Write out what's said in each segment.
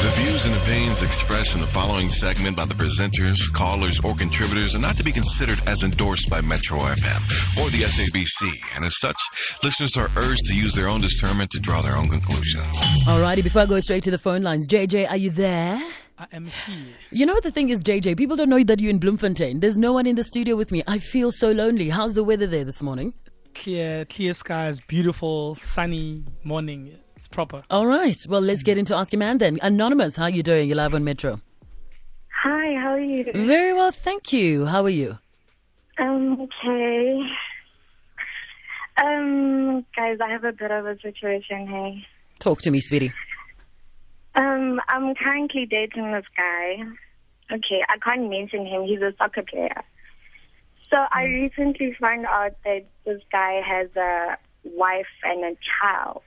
The views and opinions expressed in the following segment by the presenters, callers, or contributors are not to be considered as endorsed by Metro FM or the SABC, and as such, listeners are urged to use their own discernment to draw their own conclusions. Alrighty, before I go straight to the phone lines, JJ, are you there? I am here. You know what the thing is, JJ? People don't know that you're in Bloemfontein. There's no one in the studio with me. I feel so lonely. How's the weather there this morning? Clear, clear skies, beautiful, sunny morning. It's proper. All right. Well, let's get into Ask a Man then. Anonymous, how are you doing? You're live on Metro. Hi, how are you? Very well, thank you. How are you? Um, okay. Um, guys, I have a bit of a situation here. Talk to me, sweetie. Um, I'm currently dating this guy. Okay, I can't mention him. He's a soccer player. So I recently found out that this guy has a wife and a child.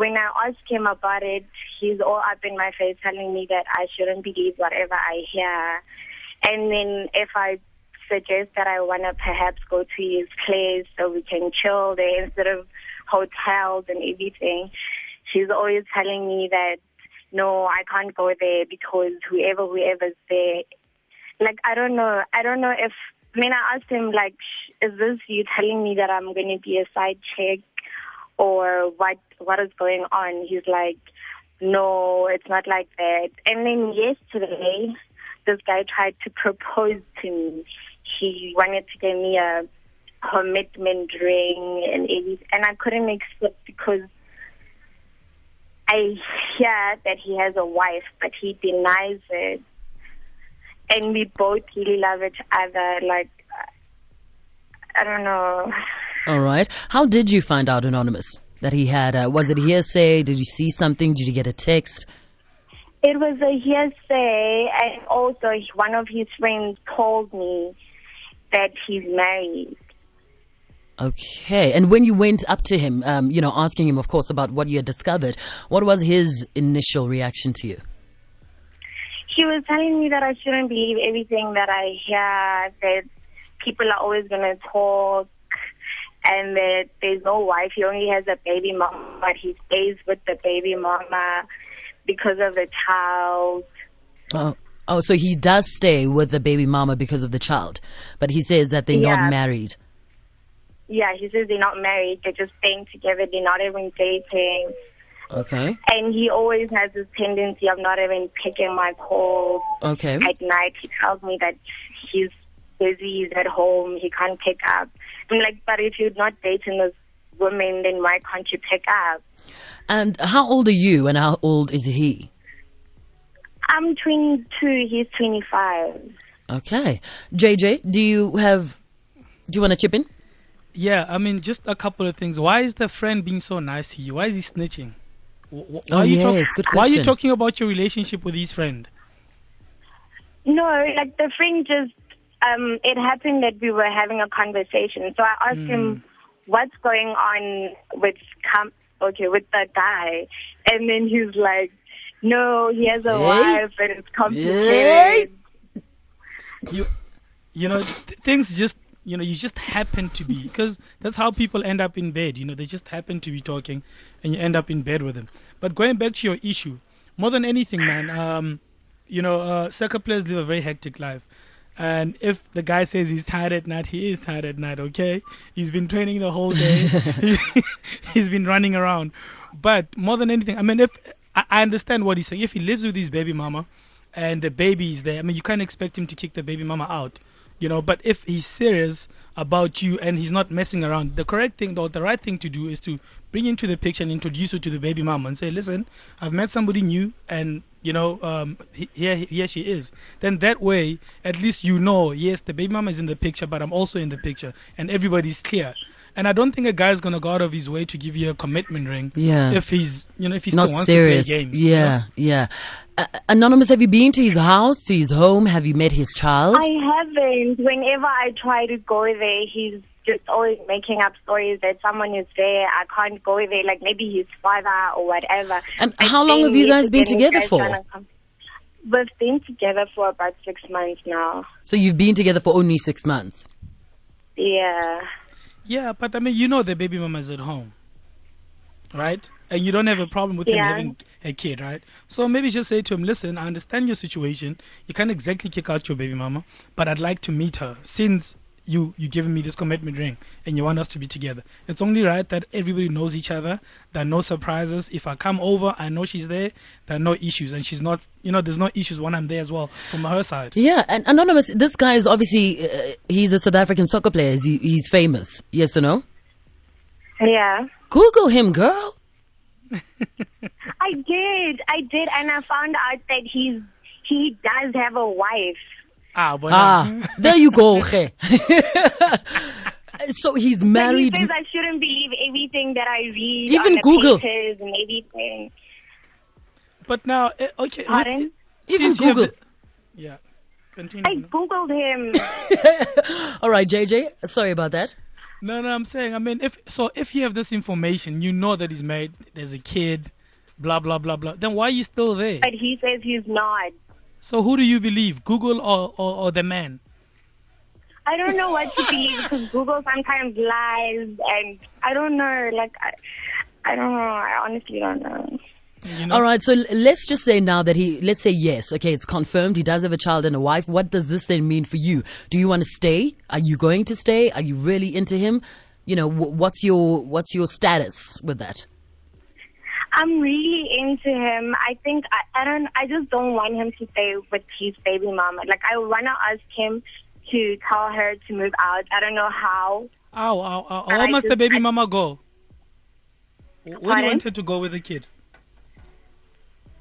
When I asked him about it, he's all up in my face telling me that I shouldn't believe whatever I hear. And then if I suggest that I want to perhaps go to his place so we can chill there instead of hotels and everything, she's always telling me that no, I can't go there because whoever whoever's there, like I don't know, I don't know if. I mean, I asked him like, is this you telling me that I'm going to be a side chick, or what? What is going on? He's like, no, it's not like that. And then yesterday, this guy tried to propose to me. He wanted to give me a commitment ring and and I couldn't accept because I hear that he has a wife, but he denies it. And we both really love each other. Like, I don't know. All right. How did you find out, Anonymous, that he had, uh, was it hearsay? Did you see something? Did you get a text? It was a hearsay, and also one of his friends told me that he's married. Okay. And when you went up to him, um, you know, asking him, of course, about what you had discovered, what was his initial reaction to you? He was telling me that I shouldn't believe everything that I hear, that people are always going to talk, and that there's no wife. He only has a baby mama, but he stays with the baby mama because of the child. Oh. Oh, so he does stay with the baby mama because of the child, but he says that they're Yeah. not married. Yeah, he says they're not married. They're just staying together. They're not even dating. Okay. And he always has this tendency of not even picking my calls Okay. at night. He tells me that he's busy, he's at home, he can't pick up. I'm like, but if you're not dating this woman, then why can't you pick up? And how old are you and how old is he? I'm 22, he's 25. Okay. JJ, do you have, do you want to chip in? Yeah, I mean, just a couple of things. Why is the friend being so nice to you? Why is he snitching? Wh- wh- Why Oh, are you talk- yes, good Why are you talking about your relationship with his friend? No, like the friend just, um, it happened that we were having a conversation. So I asked him, what's going on with, com- okay, with the guy? And then he's like, no, he has a Hey. wife and it's complicated. You, you know, th- things just, you know, you just happen to be because that's how people end up in bed. You know, they just happen to be talking, and you end up in bed with them. But going back to your issue, more than anything, man, um, you know, uh, soccer players live a very hectic life. And if the guy says he's tired at night, he is tired at night, okay? He's been training the whole day. he's been running around. But more than anything, I mean, if I, I understand what he's saying. If he lives with his baby mama and the baby is there, I mean, you can't expect him to kick the baby mama out, you know. But if he's serious about you and he's not messing around, the correct thing, or the right thing to do is to bring him to the picture and introduce you to the baby mama and say, listen, I've met somebody new and you know, um, he- here, here she is. Then that way, at least you know, yes, the baby mama is in the picture, but I'm also in the picture, and everybody's clear. And I don't think a guy's gonna go out of his way to give you a commitment ring Yeah. if he's, you know, if he Not still wants serious. to play games. you know? yeah, yeah. Uh, Anonymous, have you been to his house, to his home? Have you met his child? I haven't. Whenever I try to go there, he's just always making up stories that someone is there. I can't go there. Like maybe his father or whatever. And I how long have you guys been together this for? guy's gonna come. We've been together for about six months now. so you've been together for only six months. Yeah. Yeah, but I mean, you know, the baby mama's at home, right? and you don't have a problem with him having a kid, right? So maybe just say to him, listen, I understand your situation. You can't exactly kick out your baby mama, but I'd like to meet her since you you giving me this commitment ring and you want us to be together. It's only right that everybody knows each other. There are no surprises. If I come over, I know she's there. There are no issues, and she's not. You know, there's no issues when I'm there as well from her side. Yeah, and anonymous. This guy is obviously uh, he's a South African soccer player. He, he's famous. Yes or no? Yeah. Google him, girl. I did. I did. And I found out that he's he does have a wife. Ah, but Ah, there you go. ge. so he's But he married. says I shouldn't believe everything that I read Even on Google. papers and everything. but now, eh, okay. with- Pardon? Even since you have Google. the- yeah. Continue. I googled him. All right, JJ. Sorry about that. No, no, I'm saying, I mean, if so, if you have this information, you know that he's married, there's a kid, blah blah blah blah. Then why are you still there? but he says he's not. So who do you believe, Google or or, or the man? I don't know what to believe because Google sometimes lies, and I don't know. Like, I, I don't know. I honestly don't know. You know? All right, so let's just say now that he, let's say yes, okay, it's confirmed he does have a child and a wife. What does this then mean for you? Do you want to stay? Are you going to stay? Are you really into him? You know, what's your what's your status with that? I'm really into him. I think I, I don't. I just don't want him to stay with his baby mama. Like, I wanna ask him to tell her to move out. I don't know how. Ow, ow, ow. I Where must the baby I- mama go? Where do you want her to go with the kid?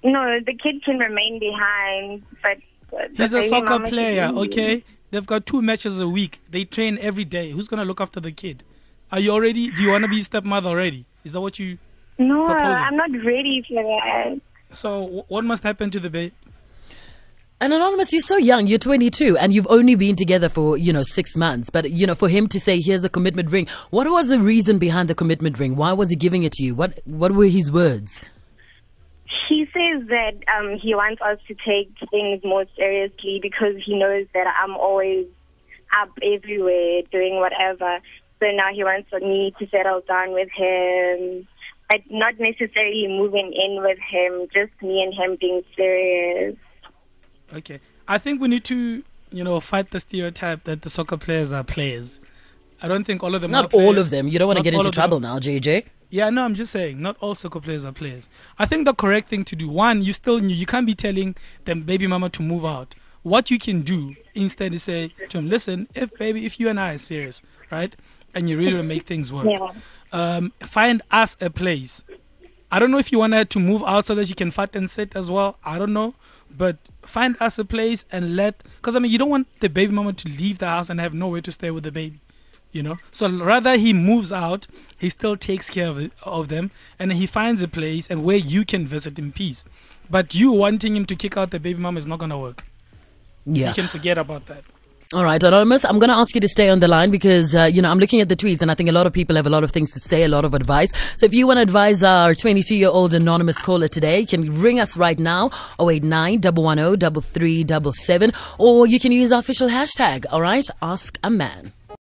No, the kid can remain behind, but He's a soccer player, okay? They've got two matches a week. They train every day. Who's gonna look after the kid? Are you already? Do you want to be stepmother already? Is that what you? No, proposal? I'm not ready for that. So what must happen to the baby? And anonymous, you're so young. You're 22, and you've only been together for you know six months. But you know, for him to say, "Here's a commitment ring," what was the reason behind the commitment ring? Why was he giving it to you? What What were his words? He says that um, he wants us to take things more seriously because he knows that I'm always up everywhere doing whatever. So now he wants me to settle down with him, but not necessarily moving in with him, just me and him being serious. Okay. I think we need to, you know, fight the stereotype that the soccer players are players. I don't think all of them are Not all of them. You don't want to get into of them. trouble now, JJ. Yeah, no, I'm just saying, not all soccer players are players. I think the correct thing to do, one, you still you can't be telling them baby mama to move out. What you can do instead is say to him, listen, if baby, if you and I are serious, right, and you really want to make things work, Yeah. Um, find us a place. I don't know if you want her to move out so that she can fat and sit as well. I don't know, but find us a place and let, because I mean, you don't want the baby mama to leave the house and have nowhere to stay with the baby you know so rather he moves out he still takes care of, of them and he finds a place and where you can visit in peace but you wanting him to kick out the baby mama is not going to work Yeah. you can forget about that All right, Anonymous, I'm going to ask you to stay on the line because, uh, you know, I'm looking at the tweets and I think a lot of people have a lot of things to say, a lot of advice. So if you want to advise our 22 year old Anonymous caller today, you can ring us right now, 089 110 3377, or you can use our official hashtag, all right? Ask a man.